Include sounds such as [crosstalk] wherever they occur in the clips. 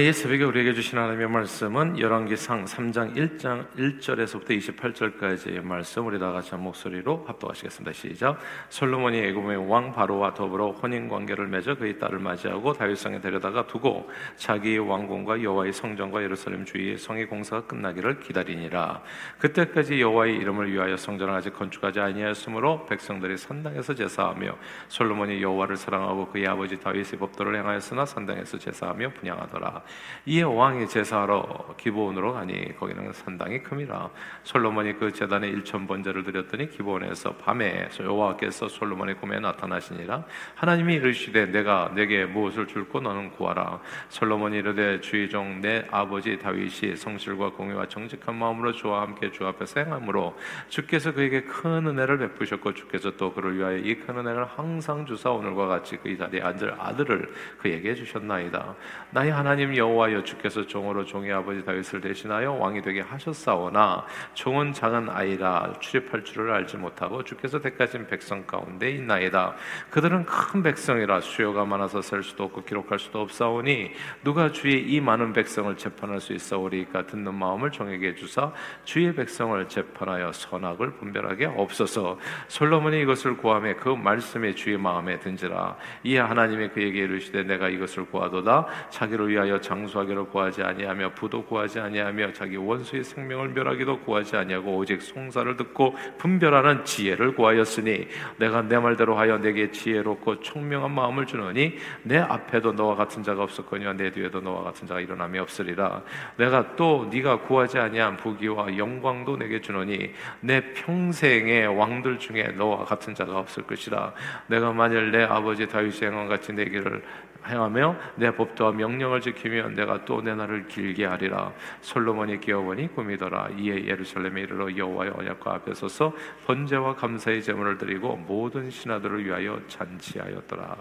이 새벽에 우리에게 주신 하나님의 말씀은 열왕기상 3장 1장 1절에서부터 28절까지의 말씀 우리 다 같이 한 목소리로 합독하시겠습니다. 시작. 솔로몬이 애굽의 왕 바로와 더불어 혼인 관계를 맺어 그의 딸을 맞이하고 다윗성에 데려다가 두고 자기의 왕궁과 여호와의 성전과 예루살렘 주위의 성의 공사가 끝나기를 기다리니라. 그때까지 여호와의 이름을 위하여 성전을 아직 건축하지 아니하였으므로 백성들이 산당에서 제사하며 솔로몬이 여호와를 사랑하고 그의 아버지 다윗의 법도를 행하였으나 산당에서 제사하며 분양하더라. 이에 왕이 제사하러 기브온으로 가니 거기는 산당이 큼이라 솔로몬이 그 제단에 일천 번제를 드렸더니 기브온에서 밤에 여호와께서 솔로몬의 꿈에 나타나시니라. 하나님이 이르시되 내가 내게 무엇을 줄고 너는 구하라. 솔로몬이 이르되 주의 종 내 아버지 다윗이 성실과 공의와 정직한 마음으로 주와 함께 주 앞에서 행함으로 주께서 그에게 큰 은혜를 베푸셨고 주께서 또 그를 위하여 이 큰 은혜를 항상 주사 오늘과 같이 그의 자리에 앉을 아들을 그에게 주셨나이다. 나의 하나님 여호와여 주께서 종으로 종의 아버지 다윗을 대신하여 왕이 되게 하셨사오나 종은 작은 아이라 출입할 줄을 알지 못하고 주께서 택하신 백성 가운데 있나이다. 그들은 큰 백성이라 수요가 많아서 셀 수도 없고 기록할 수도 없사오니 누가 주의 이 많은 백성을 재판할 수 있사오리까 듣는 마음을 종에게 주사 주의 백성을 재판하여 선악을 분별하게 없어서 솔로몬이 이것을 구함에 그 말씀에 주의 마음에 든지라. 이에 하나님이 그에게 이르시되 내가 이것을 구하도다. 자기를 위하여 장수하기를 구하지 아니하며 부도 구하지 아니하며 자기 원수의 생명을 멸하기도 구하지 아니하고 오직 송사를 듣고 분별하는 지혜를 구하였으니 내가 내 말대로 하여 내게 지혜롭고 총명한 마음을 주노니 내 앞에도 너와 같은 자가 없었거니와 내 뒤에도 너와 같은 자가 일어남이 없으리라. 내가 또 네가 구하지 아니한 부귀와 영광도 내게 주노니 내 평생의 왕들 중에 너와 같은 자가 없을 것이라. 내가 만일 내 아버지 다윗의 행한 같이 내 길을 행하며 내 법도와 명령을 지키면 내가 또 내 날을 길게 하리라. 솔로몬이 기어보니 꿈이더라. 이에 예루살렘에 이르러 여호와의 언약궤 앞에 서서 번제와 감사의 제물을 드리고 모든 신하들을 위하여 잔치하였더라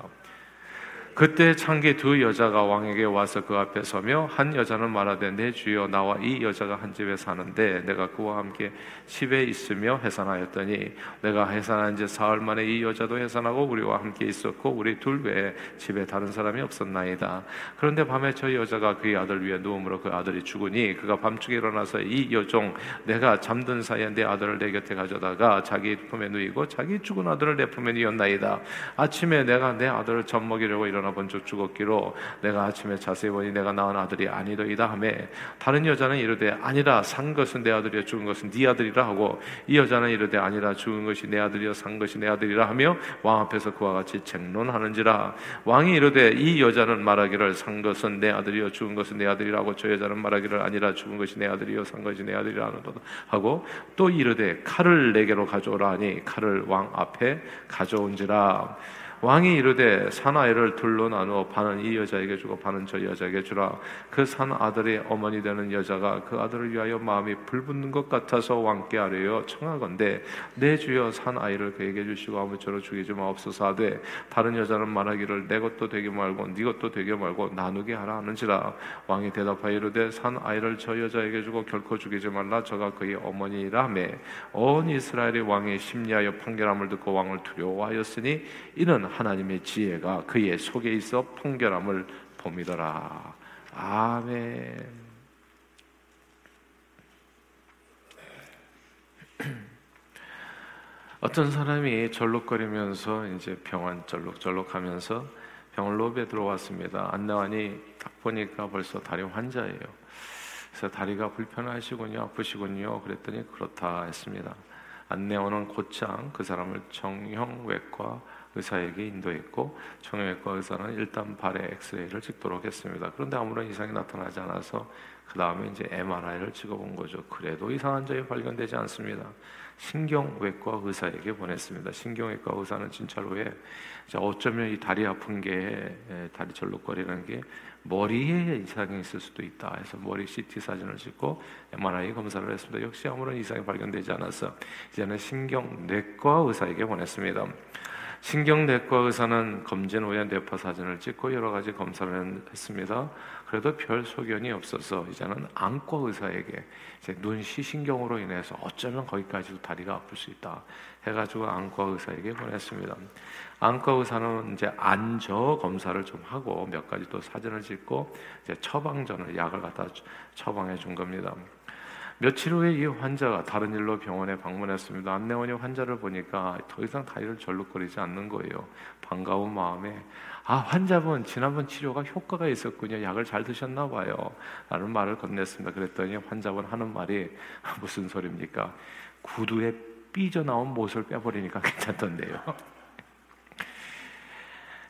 그때 창기 두 여자가 왕에게 와서 그 앞에 서며 한 여자는 말하되 내 주여 나와 이 여자가 한 집에 사는데 내가 그와 함께 집에 있으며 해산하였더니 내가 해산한 지 사흘 만에 이 여자도 해산하고 우리와 함께 있었고 우리 둘 외에 집에 다른 사람이 없었나이다. 그런데 밤에 저 여자가 그의 아들 위에 누움으로 그 아들이 죽으니 그가 밤중에 일어나서 이 여종 내가 잠든 사이에 내 아들을 내 곁에 가져다가 자기 품에 누이고 자기 죽은 아들을 내 품에 누였나이다. 아침에 내가 내 아들을 젖먹이려고 일어나 일어나 본적 죽었기로 내가 아침에 자세히 보니 내가 낳은 아들이 아니더이다 하매 다른 여자는 이르되 아니라 산 것은 내 아들이요 죽은 것은 네 아들이라 하고 이 여자는 이르되 아니라 죽은 것이 내 아들이요 산 것이 내 아들이라 하며 왕 앞에서 그와 같이 쟁론하는지라. 왕이 이르되 이 여자는 말하기를 산 것은 내 아들이요 죽은 것은 내 아들이라고 저 여자는 말하기를 아니라 죽은 것이 내 아들이요 산 것이 내 아들이라 하고 또 이르되 칼을 내게로 가져오라 하니 칼을 왕 앞에 가져온지라 왕이 이르되 사나이를 둘로 나누어 반은 이 여자에게 주고 반은 저 여자에게 주라. 그 산 아들의 어머니 되는 여자가 그 아들을 위하여 마음이 불붙는 것 같아서 왕께 아뢰어 청하건대 내 주여 산 아이를 그에게 주시고 아무쪼록 죽이지 마옵소서 하되 다른 여자는 말하기를 내 것도 되게 말고 네 것도 되게 말고 나누게 하라 하는지라. 왕이 대답하여 이르되 산 아이를 저 여자에게 주고 결코 죽이지 말라. 저가 그의 어머니라 하매. 온 이스라엘의 왕의 심리하여 판결함을 듣고 왕을 두려워하였으니 이는 하나님의 지혜가 그의 속에 있어 판결함을 봅니더라. 아멘. [clears throat] 어떤 사람이 절룩거리면서 이제 병원 절룩절룩하면서 병원 로비에 들어왔습니다. 안내원이 딱 보니까 벌써 다리 환자예요. 그래서 다리가 불편하시군요, 아프시군요. 그랬더니 그렇다 했습니다. 안내원은 곧장 그 사람을 정형외과 의사에게 인도했고 정형외과 의사는 일단 발에 엑스레이를 찍도록 했습니다. 그런데 아무런 이상이 나타나지 않아서 그 다음에 이제 MRI를 찍어본 거죠. 그래도 이상한 점이 발견되지 않습니다. 신경외과 의사에게 보냈습니다. 신경외과 의사는 진찰로에 어쩌면 이 다리 아픈 게 다리 절룩거리는 게 머리에 이상이 있을 수도 있다 해서 머리 CT 사진을 찍고 MRI 검사를 했습니다. 역시 아무런 이상이 발견되지 않아서 이제는 신경내과 의사에게 보냈습니다. 신경내과 의사는 검진 후에 뇌파 사진을 찍고 여러 가지 검사를 했습니다. 그래도 별 소견이 없어서 이제는 안과 의사에게 눈 시신경으로 인해서 어쩌면 거기까지도 다리가 아플 수 있다 해가지고 안과 의사에게 보냈습니다. 안과 의사는 이제 안저 검사를 좀 하고 몇 가지 또 사진을 찍고 이제 처방전을 약을 갖다 처방해 준 겁니다. 며칠 후에 이 환자가 다른 일로 병원에 방문했습니다. 안내원이 환자를 보니까 더 이상 다리를 절룩거리지 않는 거예요. 반가운 마음에 아 환자분 지난번 치료가 효과가 있었군요. 약을 잘 드셨나 봐요. 라는 말을 건넸습니다. 그랬더니 환자분 하는 말이 무슨 소리입니까? 구두에 삐져나온 못을 빼버리니까 [laughs] 괜찮던데요.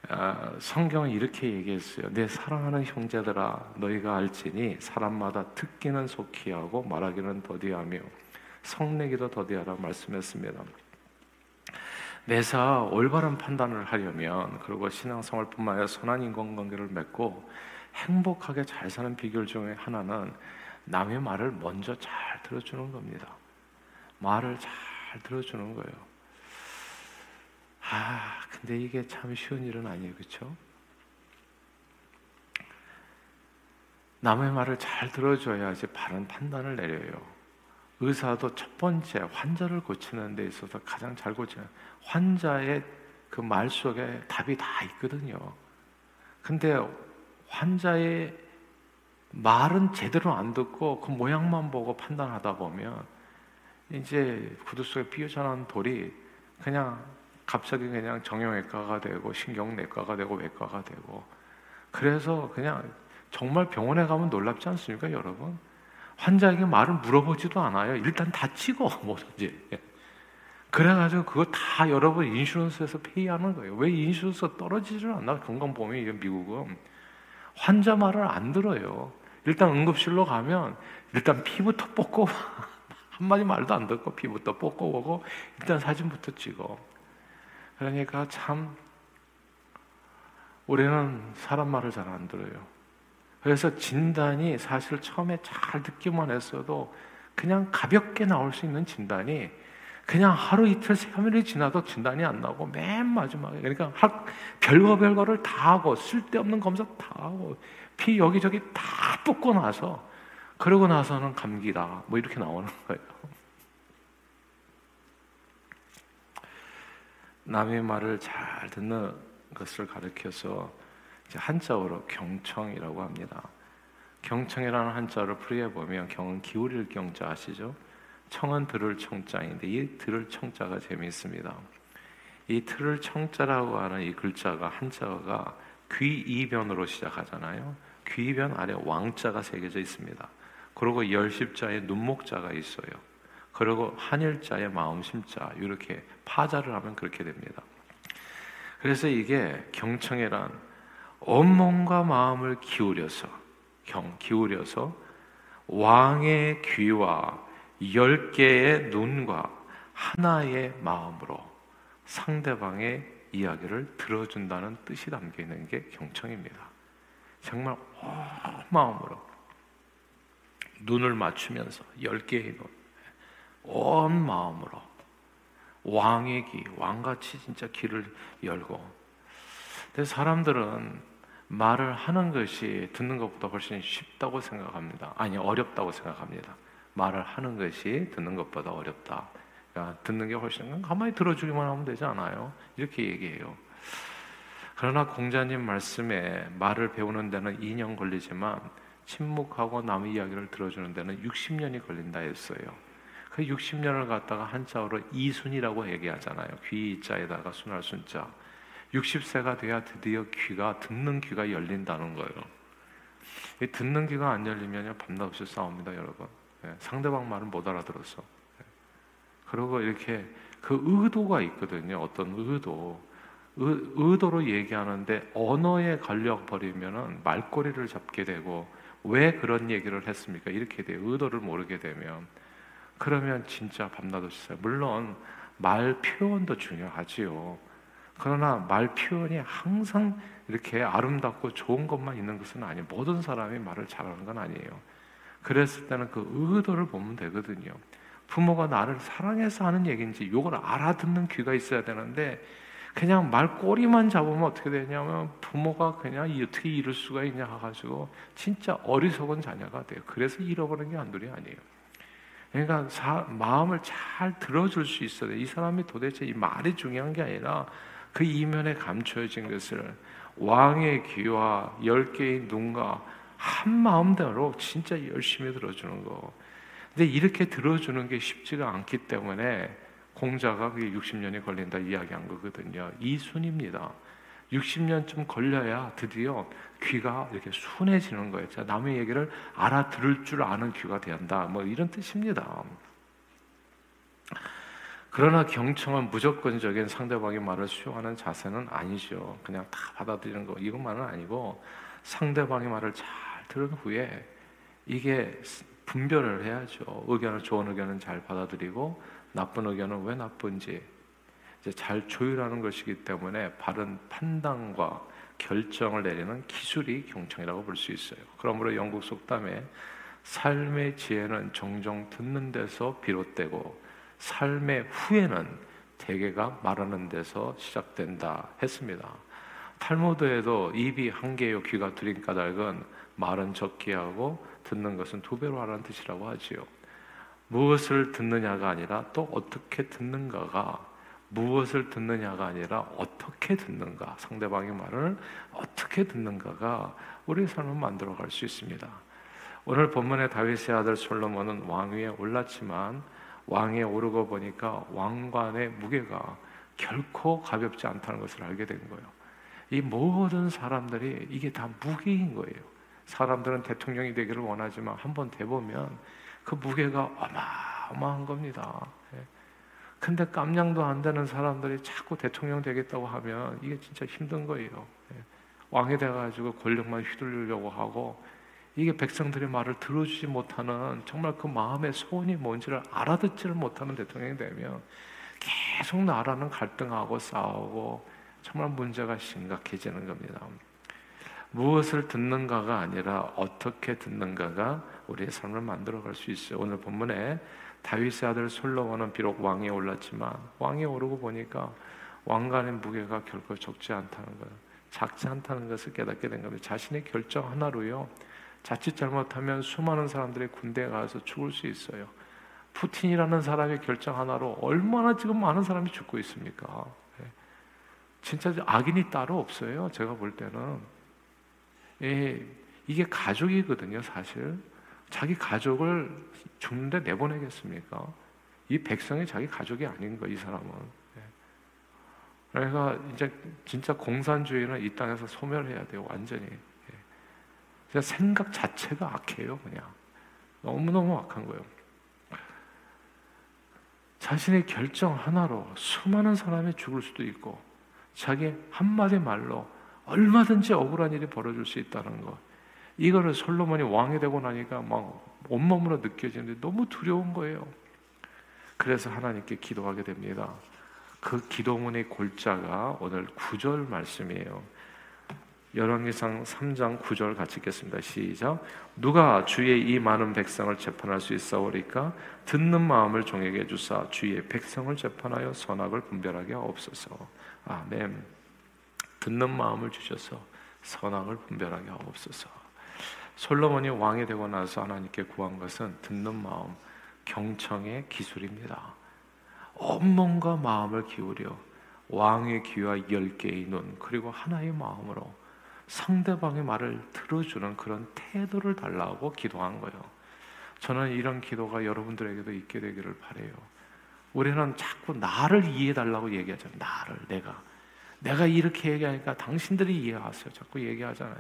아, 성경은 이렇게 얘기했어요. 내 사랑하는 형제들아, 너희가 알지니 사람마다 듣기는 속히 하고 말하기는 더디하며 성내기도 더디하라 말씀했습니다. 매사 올바른 판단을 하려면 그리고 신앙생활뿐만 아니라 선한 인간관계를 맺고 행복하게 잘 사는 비결 중에 하나는 남의 말을 먼저 잘 들어주는 겁니다. 말을 잘 들어주는 거예요. 아, 근데 이게 참 쉬운 일은 아니에요. 그렇죠? 남의 말을 잘 들어줘야지 바른 판단을 내려요. 의사도 첫 번째 환자를 고치는 데 있어서 가장 잘 고치는 환자의 그 말 속에 답이 다 있거든요. 근데 환자의 말은 제대로 안 듣고 그 모양만 보고 판단하다 보면 이제 구두 속에 삐어자는 돌이 그냥 갑자기 그냥 정형외과가 되고 신경내과가 되고 외과가 되고 그래서 그냥 정말 병원에 가면 놀랍지 않습니까, 여러분? 환자에게 말을 물어보지도 않아요. 일단 다 찍어 뭐든지. 그래가지고 그거 다 여러분 인슈런스에서 페이하는 거예요. 왜 인슈런스가 떨어지질 않나? 건강보험이 미국은 환자 말을 안 들어요. 일단 응급실로 가면 일단 피부터 뽑고 [laughs] 한마디 말도 안 듣고 피부터 뽑고 보고 일단 사진부터 찍어. 그러니까 참 우리는 사람 말을 잘 안 들어요. 그래서 진단이 사실 처음에 잘 듣기만 했어도 그냥 가볍게 나올 수 있는 진단이 그냥 하루 이틀 세 일이 지나도 진단이 안 나고 맨 마지막에 그러니까 별거 별거를 다 하고 쓸데없는 검사 다 하고 피 여기저기 다 뽑고 나서 그러고 나서는 감기다 뭐 이렇게 나오는 거예요. 남의 말을 잘 듣는 것을 가르켜서 한자어로 경청이라고 합니다. 경청이라는 한자를 풀이해 보면 경은 기울일 경자 아시죠? 청은 들을 청자인데 이 들을 청자가 재미있습니다. 이 들을 청자라고 하는 이 글자가 한자가 귀이변으로 시작하잖아요. 귀이변 아래 왕자가 새겨져 있습니다. 그리고 열십자에 눈목자가 있어요. 그리고 한일자에 마음심자 이렇게 파자를 하면 그렇게 됩니다. 그래서 이게 경청이란 온몸과 마음을 기울여서 경 기울여서 왕의 귀와 열 개의 눈과 하나의 마음으로 상대방의 이야기를 들어준다는 뜻이 담겨 있는 게 경청입니다. 정말 온 마음으로 눈을 맞추면서 열 개의 눈, 온 마음으로 왕의 귀, 왕같이 진짜 귀를 열고. 근데 사람들은 말을 하는 것이 듣는 것보다 훨씬 쉽다고 생각합니다. 아니 어렵다고 생각합니다. 말을 하는 것이 듣는 것보다 어렵다. 그러니까 듣는 게 훨씬 가만히 들어주기만 하면 되지 않아요? 이렇게 얘기해요. 그러나 공자님 말씀에 말을 배우는 데는 2년 걸리지만 침묵하고 남의 이야기를 들어주는 데는 60년이 걸린다 했어요. 그 60년을 갖다가 한자어로 이순이라고 얘기하잖아요. 귀 자에다가 순할 순자. 60세가 돼야 드디어 귀가 듣는 귀가 열린다는 거예요. 듣는 귀가 안 열리면 밤낮 없이 싸웁니다, 여러분. 예, 상대방 말은 못 알아들었어. 예. 그리고 이렇게 그 의도가 있거든요. 어떤 의도. 의, 도로 얘기하는데 언어에 걸려 버리면은 말꼬리를 잡게 되고 왜 그런 얘기를 했습니까? 이렇게 돼 의도를 모르게 되면 그러면 진짜 밤낮 없이 요 물론 말 표현도 중요하지요. 그러나 말 표현이 항상 이렇게 아름답고 좋은 것만 있는 것은 아니에요. 모든 사람이 말을 잘하는 건 아니에요. 그랬을 때는 그 의도를 보면 되거든요. 부모가 나를 사랑해서 하는 얘기인지 이걸 알아듣는 귀가 있어야 되는데 그냥 말 꼬리만 잡으면 어떻게 되냐면 부모가 그냥 어떻게 이럴 수가 있냐 해가지고 진짜 어리석은 자녀가 돼요. 그래서 잃어버리는 게 한둘이 아니에요. 그러니까 사, 마음을 잘 들어줄 수 있어야 돼. 이 사람이 도대체 이 말이 중요한 게 아니라 그 이면에 감춰진 것을 왕의 귀와 열 개의 눈과 한 마음대로 진짜 열심히 들어주는 거. 근데 이렇게 들어주는 게 쉽지가 않기 때문에 공자가 그게 60년이 걸린다 이야기한 거거든요. 이 순입니다. 60년쯤 걸려야 드디어 귀가 이렇게 순해지는 거예요. 남의 얘기를 알아들을 줄 아는 귀가 된다. 뭐 이런 뜻입니다. 그러나 경청은 무조건적인 상대방의 말을 수용하는 자세는 아니죠. 그냥 다 받아들이는 거 이것만은 아니고 상대방의 말을 잘 들은 후에 이게 분별을 해야죠. 의견을 좋은 의견은 잘 받아들이고 나쁜 의견은 왜 나쁜지 잘 조율하는 것이기 때문에 바른 판단과 결정을 내리는 기술이 경청이라고 볼 수 있어요. 그러므로 영국 속담에 삶의 지혜는 종종 듣는 데서 비롯되고 삶의 후에는 대개가 말하는 데서 시작된다 했습니다. 탈모드에도 입이 한 개요 귀가 둘인 까닭은 말은 적게 하고 듣는 것은 두 배로 하라는 뜻이라고 하지요. 무엇을 듣느냐가 아니라 또 어떻게 듣는가가 무엇을 듣느냐가 아니라 어떻게 듣는가 상대방의 말을 어떻게 듣는가가 우리 삶을 만들어갈 수 있습니다. 오늘 본문의 다윗의 아들 솔로몬은 왕위에 올랐지만 왕에 오르고 보니까 왕관의 무게가 결코 가볍지 않다는 것을 알게 된 거예요. 이 모든 사람들이 이게 다 무게인 거예요. 사람들은 대통령이 되기를 원하지만 한번 돼보면 그 무게가 어마어마한 겁니다. 예. 근데 깜냥도 안 되는 사람들이 자꾸 대통령 되겠다고 하면 이게 진짜 힘든 거예요. 예. 왕이 돼가지고 권력만 휘둘리려고 하고 이게 백성들의 말을 들어주지 못하는 정말 그 마음의 소원이 뭔지를 알아듣지를 못하는 대통령이 되면 계속 나라는 갈등하고 싸우고 정말 문제가 심각해지는 겁니다. 무엇을 듣는가가 아니라 어떻게 듣는가가 우리의 삶을 만들어갈 수 있어요. 오늘 본문에 다윗의 아들 솔로몬은 비록 왕에 올랐지만 왕에 오르고 보니까 왕관의 무게가 결코 적지 않다는 것, 작지 않다는 것을 깨닫게 된 겁니다. 자신의 결정 하나로요. 자칫 잘못하면 수많은 사람들이 군대에 가서 죽을 수 있어요. 푸틴이라는 사람의 결정 하나로 얼마나 지금 많은 사람이 죽고 있습니까? 예. 진짜 악인이 따로 없어요. 제가 볼 때는 예, 이게 가족이거든요, 사실. 자기 가족을 죽는데 내보내겠습니까? 이 백성이 자기 가족이 아닌 거, 이 사람은. 예. 그러니까 이제 진짜 공산주의는 이 땅에서 소멸해야 돼요, 완전히. 그 생각 자체가 악해요, 그냥. 너무너무 악한 거예요. 자신의 결정 하나로 수많은 사람이 죽을 수도 있고, 자기 한마디 말로 얼마든지 억울한 일이 벌어질 수 있다는 것. 이거를 솔로몬이 왕이 되고 나니까 막 온몸으로 느껴지는데 너무 두려운 거예요. 그래서 하나님께 기도하게 됩니다. 그 기도문의 골자가 오늘 구절 말씀이에요. 열왕기상 3장 9절 같이 읽겠습니다. 시작. 누가 주의 이 많은 백성을 재판할 수 있사오리까? 듣는 마음을 종에게 주사 주의 백성을 재판하여 선악을 분별하게 하옵소서. 아멘. 듣는 마음을 주셔서 선악을 분별하게 하옵소서. 솔로몬이 왕이 되고 나서 하나님께 구한 것은 듣는 마음, 경청의 기술입니다. 온몸과 마음을 기울여 왕의 귀와 열 개의 눈 그리고 하나의 마음으로 상대방의 말을 들어주는 그런 태도를 달라고 기도한 거예요. 저는 이런 기도가 여러분들에게도 있게 되기를 바래요. 우리는 자꾸 나를 이해해 달라고 얘기하잖아요. 나를 내가 내가 이렇게 얘기하니까 당신들이 이해하세요. 자꾸 얘기하잖아요.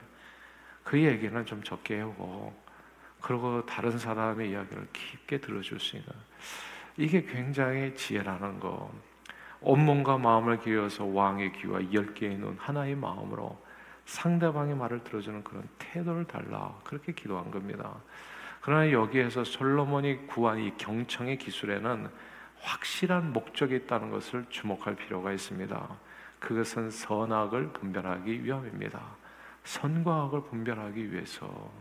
그 얘기는 좀 적게 하고 그리고 다른 사람의 이야기를 깊게 들어줄 수 있는 이게 굉장히 지혜라는 거. 온몸과 마음을 기울여서 왕의 귀와 열 개의 눈 하나의 마음으로 상대방의 말을 들어주는 그런 태도를 달라 그렇게 기도한 겁니다. 그러나 여기에서 솔로몬이 구한 이 경청의 기술에는 확실한 목적이 있다는 것을 주목할 필요가 있습니다. 그것은 선악을 분별하기 위함입니다. 선과 악을 분별하기 위해서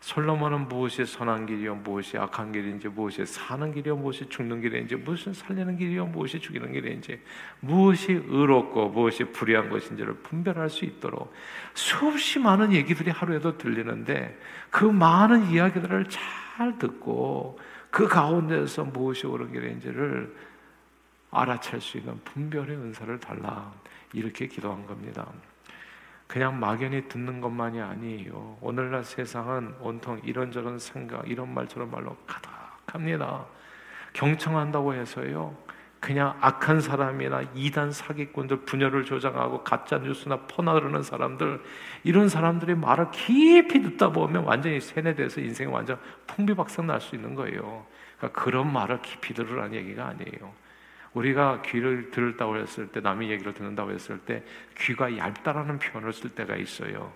솔로몬은 무엇이 선한 길이요 무엇이 악한 길인지 무엇이 사는 길이요 무엇이 죽는 길인지 무엇이 살리는 길이요 무엇이 죽이는 길인지 무엇이 의롭고 무엇이 불의한 것인지를 분별할 수 있도록 수없이 많은 얘기들이 하루에도 들리는데 그 많은 이야기들을 잘 듣고 그 가운데서 무엇이 옳은 길인지를 알아챌 수 있는 분별의 은사를 달라 이렇게 기도한 겁니다. 그냥 막연히 듣는 것만이 아니에요. 오늘날 세상은 온통 이런저런 생각, 이런 말 저런 말로 가득합니다. 경청한다고 해서요. 그냥 악한 사람이나 이단 사기꾼들 분열을 조장하고 가짜 뉴스나 퍼나르는 사람들 이런 사람들이 말을 깊이 듣다 보면 완전히 세뇌돼서 인생이 완전 풍비박산 날 수 있는 거예요. 그러니까 그런 말을 깊이 들으라는 얘기가 아니에요. 우리가 귀를 들었다고 했을 때 남의 얘기를 듣는다고 했을 때 귀가 얇다라는 표현을 쓸 때가 있어요.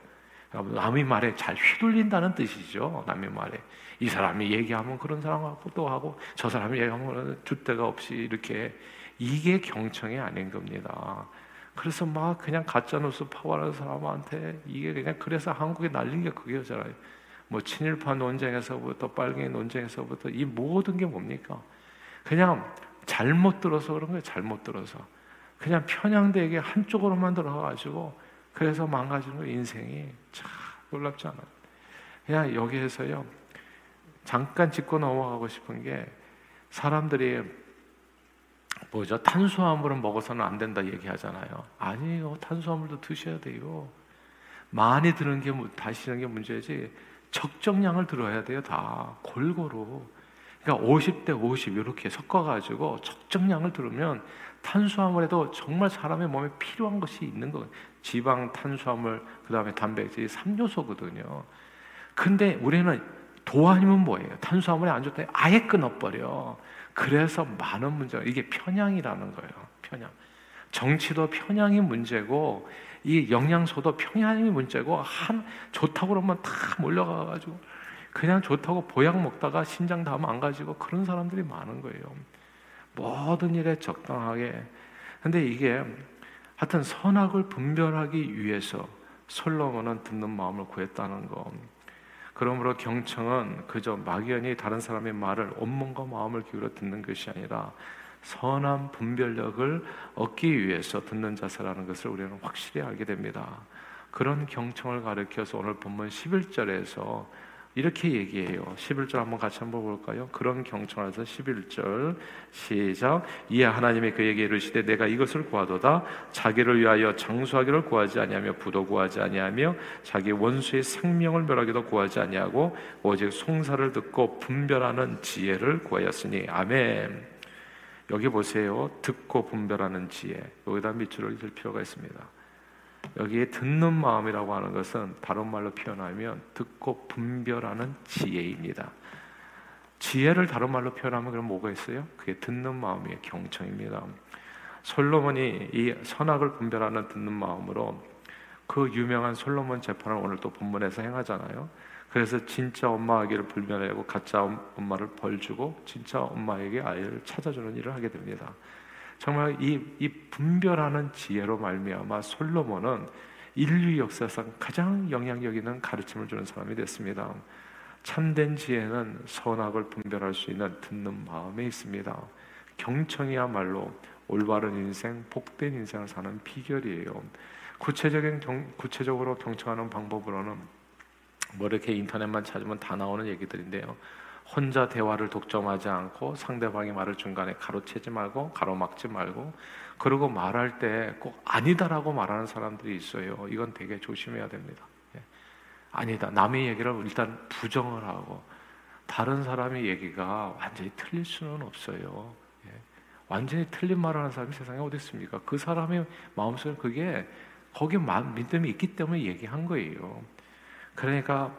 남의 말에 잘 휘둘린다는 뜻이죠. 남의 말에 이 사람이 얘기하면 그런 사람하고 또 하고 저 사람이 얘기하면 줏대가 없이 이렇게 이게 경청이 아닌 겁니다. 그래서 막 그냥 가짜 뉴스 파워하는 사람한테 이게 그냥 그래서 한국에 날린 게 그게잖아요. 뭐 친일파 논쟁에서부터 빨갱이 논쟁에서부터 이 모든 게 뭡니까? 그냥 잘못 들어서 그런 거예요. 잘못 들어서. 그냥 편향되게 한쪽으로만 들어가가지고 그래서 망가지는 거 인생이 참 놀랍지 않아요. 그냥 여기에서요. 잠깐 짚고 넘어가고 싶은 게 사람들이 뭐죠? 탄수화물은 먹어서는 안 된다 얘기하잖아요. 아니에요. 탄수화물도 드셔야 돼요. 많이 드는 게 다시는 게 문제지. 적정량을 들어야 돼요. 다 골고루. 그러니까 50대 50 이렇게 섞어가지고 적정량을 들으면 탄수화물에도 정말 사람의 몸에 필요한 것이 있는 거예요. 지방, 탄수화물, 그 다음에 단백질 3요소거든요. 근데 우리는 도안이면 뭐예요? 탄수화물이 안 좋다. 아예 끊어버려. 그래서 많은 문제가 이게 편향이라는 거예요. 편향. 정치도 편향이 문제고 이 영양소도 편향이 문제고 한 좋다고 그러면 다 몰려가가지고 그냥 좋다고 보약 먹다가 신장 다 망가지고 그런 사람들이 많은 거예요. 모든 일에 적당하게. 근데 이게 하여튼 선악을 분별하기 위해서 솔로몬은 듣는 마음을 구했다는 거. 그러므로 경청은 그저 막연히 다른 사람의 말을 온몸과 마음을 기울여 듣는 것이 아니라 선한 분별력을 얻기 위해서 듣는 자세라는 것을 우리는 확실히 알게 됩니다. 그런 경청을 가르켜서 오늘 본문 11절에서 이렇게 얘기해요. 11절 한번 같이 한번 볼까요? 그런 경청에서 11절 시작 이에 하나님이 그에게 이르시되 내가 이것을 구하도다 자기를 위하여 장수하기를 구하지 아니하며 부도 구하지 아니하며 자기 원수의 생명을 멸하기도 구하지 아니하고 오직 송사를 듣고 분별하는 지혜를 구하였으니 아멘. 여기 보세요. 듣고 분별하는 지혜. 여기다 밑줄을 줄 필요가 있습니다. 여기에 듣는 마음이라고 하는 것은 다른 말로 표현하면 듣고 분별하는 지혜입니다. 지혜를 다른 말로 표현하면 그럼 뭐가 있어요? 그게 듣는 마음이에요. 경청입니다. 솔로몬이 이 선악을 분별하는 듣는 마음으로 그 유명한 솔로몬 재판을 오늘 또 본문에서 행하잖아요. 그래서 진짜 엄마 아기를 불멸하고 가짜 엄마를 벌 주고 진짜 엄마에게 아이를 찾아주는 일을 하게 됩니다. 정말 이, 이 분별하는 지혜로 말미암아 솔로몬은 인류 역사상 가장 영향력 있는 가르침을 주는 사람이 됐습니다. 참된 지혜는 선악을 분별할 수 있는 듣는 마음에 있습니다. 경청이야말로 올바른 인생, 복된 인생을 사는 비결이에요. 구체적인 경, 구체적으로 경청하는 방법으로는 뭐 이렇게 인터넷만 찾으면 다 나오는 얘기들인데요. 혼자 대화를 독점하지 않고 상대방의 말을 중간에 가로채지 말고 가로막지 말고 그리고 말할 때 꼭 아니다라고 말하는 사람들이 있어요. 이건 되게 조심해야 됩니다. 예. 아니다. 남의 얘기를 일단 부정을 하고 다른 사람의 얘기가 완전히 틀릴 수는 없어요. 예. 완전히 틀린 말을 하는 사람이 세상에 어디 있습니까? 그 사람의 마음속에 그게 거기에 믿음이 있기 때문에 얘기한 거예요. 그러니까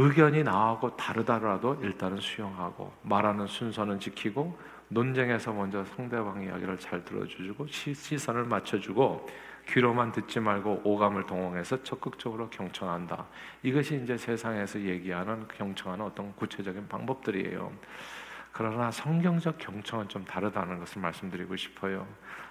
의견이 나하고 다르더라도 일단은 수용하고 말하는 순서는 지키고 논쟁에서 먼저 상대방 이야기를 잘 들어주고 시선을 맞춰주고 귀로만 듣지 말고 오감을 동원해서 적극적으로 경청한다. 이것이 이제 세상에서 얘기하는 경청하는 어떤 구체적인 방법들이에요. 그러나 성경적 경청은 좀 다르다는 것을 말씀드리고 싶어요.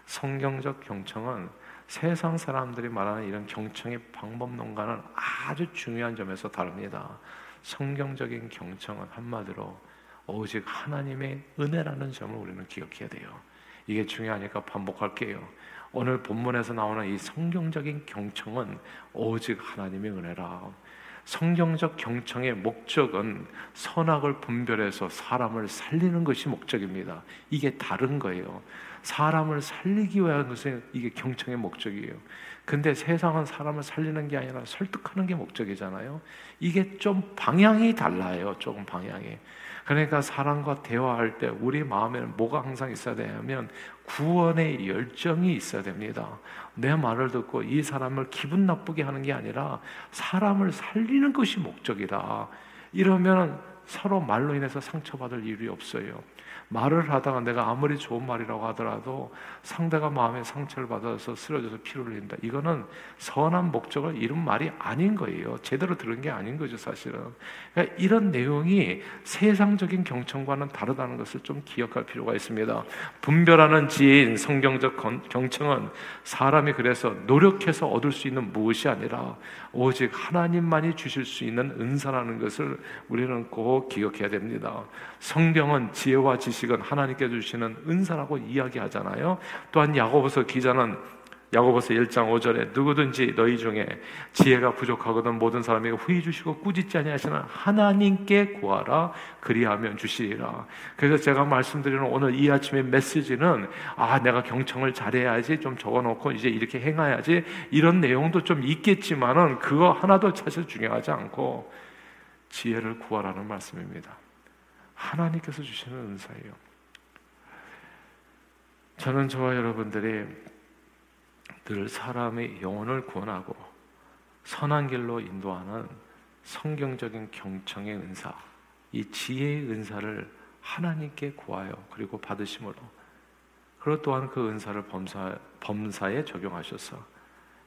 성경적 경청은 세상 사람들이 말하는 이런 경청의 방법론과는 아주 중요한 점에서 다릅니다. 성경적인 경청은 한마디로 오직 하나님의 은혜라는 점을 우리는 기억해야 돼요. 이게 중요하니까 반복할게요. 오늘 본문에서 나오는 이 성경적인 경청은 오직 하나님의 은혜라. 성경적 경청의 목적은 선악을 분별해서 사람을 살리는 것이 목적입니다. 이게 다른 거예요. 사람을 살리기 위한 것은 이게 경청의 목적이에요. 근데 세상은 사람을 살리는 게 아니라 설득하는 게 목적이잖아요. 이게 좀 방향이 달라요. 조금 방향이. 그러니까 사람과 대화할 때 우리 마음에는 뭐가 항상 있어야 되냐면 구원의 열정이 있어야 됩니다. 내 말을 듣고 이 사람을 기분 나쁘게 하는 게 아니라 사람을 살리는 것이 목적이다. 이러면 서로 말로 인해서 상처받을 일이 없어요. 말을 하다가 내가 아무리 좋은 말이라고 하더라도 상대가 마음에 상처를 받아서 쓰러져서 피를 흘린다. 이거는 선한 목적을 이룬 말이 아닌 거예요. 제대로 들은 게 아닌 거죠, 사실은. 그러니까 이런 내용이 세상적인 경청과는 다르다는 것을 좀 기억할 필요가 있습니다. 분별하는 지혜인 성경적 경청은 사람이 그래서 노력해서 얻을 수 있는 무엇이 아니라 오직 하나님만이 주실 수 있는 은사라는 것을 우리는 꼭 기억해야 됩니다. 성경은 지혜와 지식은 하나님께 주시는 은사라고 이야기하잖아요. 또한 야고보서 기자는 야고보서 1장 5절에 누구든지 너희 중에 지혜가 부족하거든 모든 사람에게 후히 주시고 꾸짖지 아니하시는 하나님께 구하라 그리하면 주시리라. 그래서 제가 말씀드리는 오늘 이 아침의 메시지는 아 내가 경청을 잘해야지 좀 적어놓고 이제 이렇게 행해야지 이런 내용도 좀 있겠지만은 그거 하나도 사실 중요하지 않고 지혜를 구하라는 말씀입니다. 하나님께서 주시는 은사예요. 저는 저와 여러분들이 늘 사람의 영혼을 구원하고 선한 길로 인도하는 성경적인 경청의 은사, 이 지혜의 은사를 하나님께 구하여 그리고 받으심으로 그리고 또한 그 은사를 범사, 범사에 적용하셔서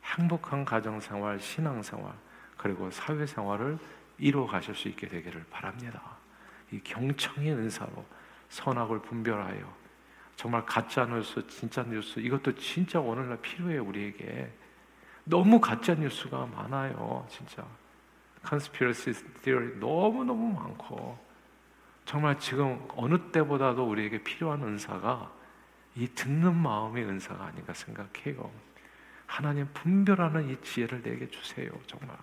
행복한 가정생활, 신앙생활 그리고 사회생활을 이루어 가실 수 있게 되기를 바랍니다. 이 경청의 은사로 선악을 분별하여 정말 가짜 뉴스, 진짜 뉴스 이것도 진짜 오늘날 필요해요 우리에게. 너무 가짜 뉴스가 많아요, 진짜. 컨스피러시 티어리 너무 너무 많고 정말 지금 어느 때보다도 우리에게 필요한 은사가 이 듣는 마음의 은사가 아닌가 생각해요. 하나님 분별하는 이 지혜를 내게 주세요, 정말.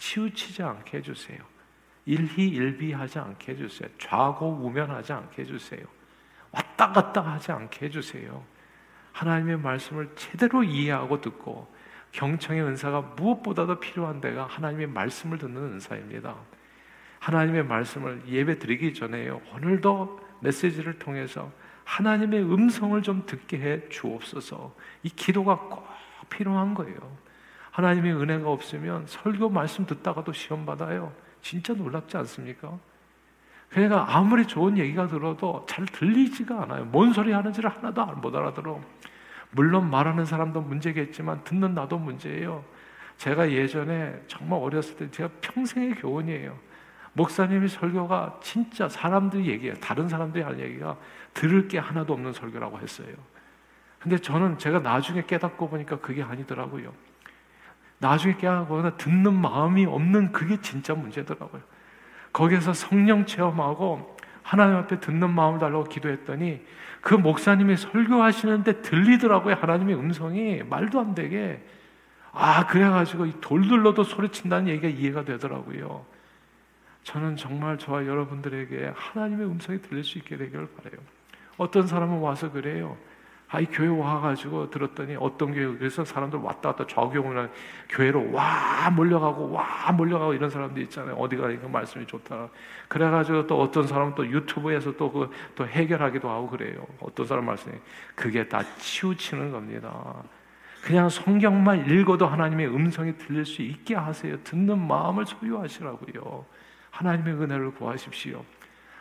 예. 치우치지 않게 해주세요. 일희일비하지 않게 해주세요. 좌고우면하지 않게 해주세요. 왔다 갔다 하지 않게 해주세요. 하나님의 말씀을 제대로 이해하고 듣고 경청의 은사가 무엇보다도 필요한 데가 하나님의 말씀을 듣는 은사입니다. 하나님의 말씀을 예배 드리기 전에요. 오늘도 메시지를 통해서 하나님의 음성을 좀 듣게 해 주옵소서. 이 기도가 꼭 필요한 거예요. 하나님의 은혜가 없으면 설교 말씀 듣다가도 시험 받아요. 진짜 놀랍지 않습니까? 그러니까 아무리 좋은 얘기가 들어도 잘 들리지가 않아요. 뭔 소리 하는지를 하나도 못 알아들어. 물론 말하는 사람도 문제겠지만 듣는 나도 문제예요. 제가 예전에 정말 어렸을 때 제가 평생의 교훈이에요. 목사님이 설교가 진짜 사람들이 얘기해요. 다른 사람들이 하는 얘기가 들을 게 하나도 없는 설교라고 했어요. 근데 저는 제가 나중에 깨닫고 보니까 그게 아니더라고요. 나중에 깨닫고 듣는 마음이 없는 그게 진짜 문제더라고요. 거기에서 성령 체험하고 하나님 앞에 듣는 마음을 달라고 기도했더니 그 목사님이 설교하시는데 들리더라고요. 하나님의 음성이 말도 안 되게. 아, 그래가지고 돌들러도 소리친다는 얘기가 이해가 되더라고요. 저는 정말 저와 여러분들에게 하나님의 음성이 들릴 수 있게 되기를 바래요. 어떤 사람은 와서 그래요. 아 이 교회 와가지고 들었더니 어떤 교회 그래서 사람들 왔다 갔다 좌우경우는 교회로 와 몰려가고 와 몰려가고 이런 사람들 있잖아요. 어디 가니까 말씀이 좋다. 그래가지고 또 어떤 사람은 또 유튜브에서 또 그 또 해결하기도 하고 그래요. 어떤 사람 말씀이 그게 다 치우치는 겁니다. 그냥 성경만 읽어도 하나님의 음성이 들릴 수 있게 하세요. 듣는 마음을 소유하시라고요. 하나님의 은혜를 구하십시오.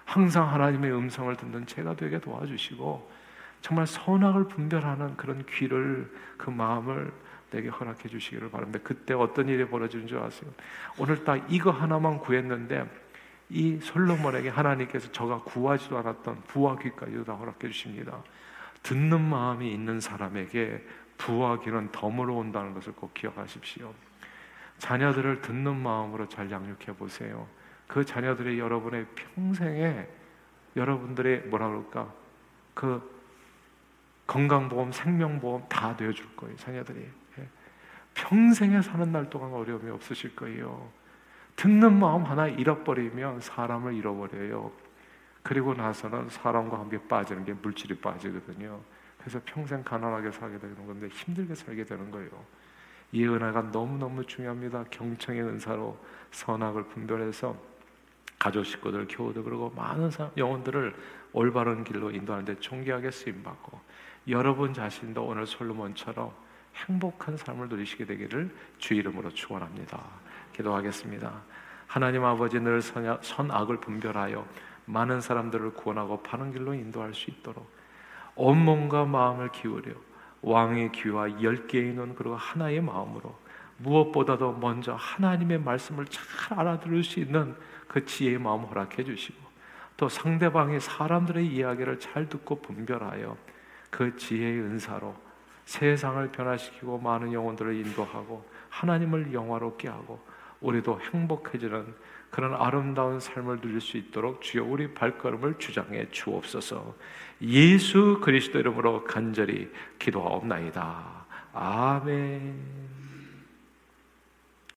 항상 하나님의 음성을 듣는 제가 되게 도와주시고 정말 선악을 분별하는 그런 귀를 그 마음을 내게 허락해 주시기를 바랍니다. 그때 어떤 일이 벌어지는 줄 아세요? 오늘 딱 이거 하나만 구했는데 이 솔로몬에게 하나님께서 저가 구하지도 않았던 부와 귀까지도 다 허락해 주십니다. 듣는 마음이 있는 사람에게 부와 귀는 덤으로 온다는 것을 꼭 기억하십시오. 자녀들을 듣는 마음으로 잘 양육해 보세요. 그 자녀들이 여러분의 평생에 여러분들의 뭐라 그럴까 그 건강보험, 생명보험 다 되어줄 거예요 자녀들이. 예. 평생에 사는 날 동안 어려움이 없으실 거예요. 듣는 마음 하나 잃어버리면 사람을 잃어버려요. 그리고 나서는 사람과 함께 빠지는 게 물질이 빠지거든요. 그래서 평생 가난하게 살게 되는 건데 힘들게 살게 되는 거예요. 이 은혜가 너무너무 중요합니다. 경청의 은사로 선악을 분별해서 가족 식구들, 교우들 그리고 많은 사람, 영혼들을 올바른 길로 인도하는데 존귀하게 쓰임 받고 여러분 자신도 오늘 솔로몬처럼 행복한 삶을 누리시게 되기를 주 이름으로 축원합니다. 기도하겠습니다. 하나님 아버지 늘 선악을 분별하여 많은 사람들을 구원하고 바른 길로 인도할 수 있도록 온 몸과 마음을 기울여 왕의 귀와 열 개의 눈 그리고 하나의 마음으로 무엇보다도 먼저 하나님의 말씀을 잘 알아들을 수 있는 그 지혜의 마음 허락해 주시고 또 상대방의 사람들의 이야기를 잘 듣고 분별하여 그 지혜의 은사로 세상을 변화시키고 많은 영혼들을 인도하고 하나님을 영화롭게 하고 우리도 행복해지는 그런 아름다운 삶을 누릴 수 있도록 주여 우리 발걸음을 주장해 주옵소서. 예수 그리스도 이름으로 간절히 기도하옵나이다. 아멘.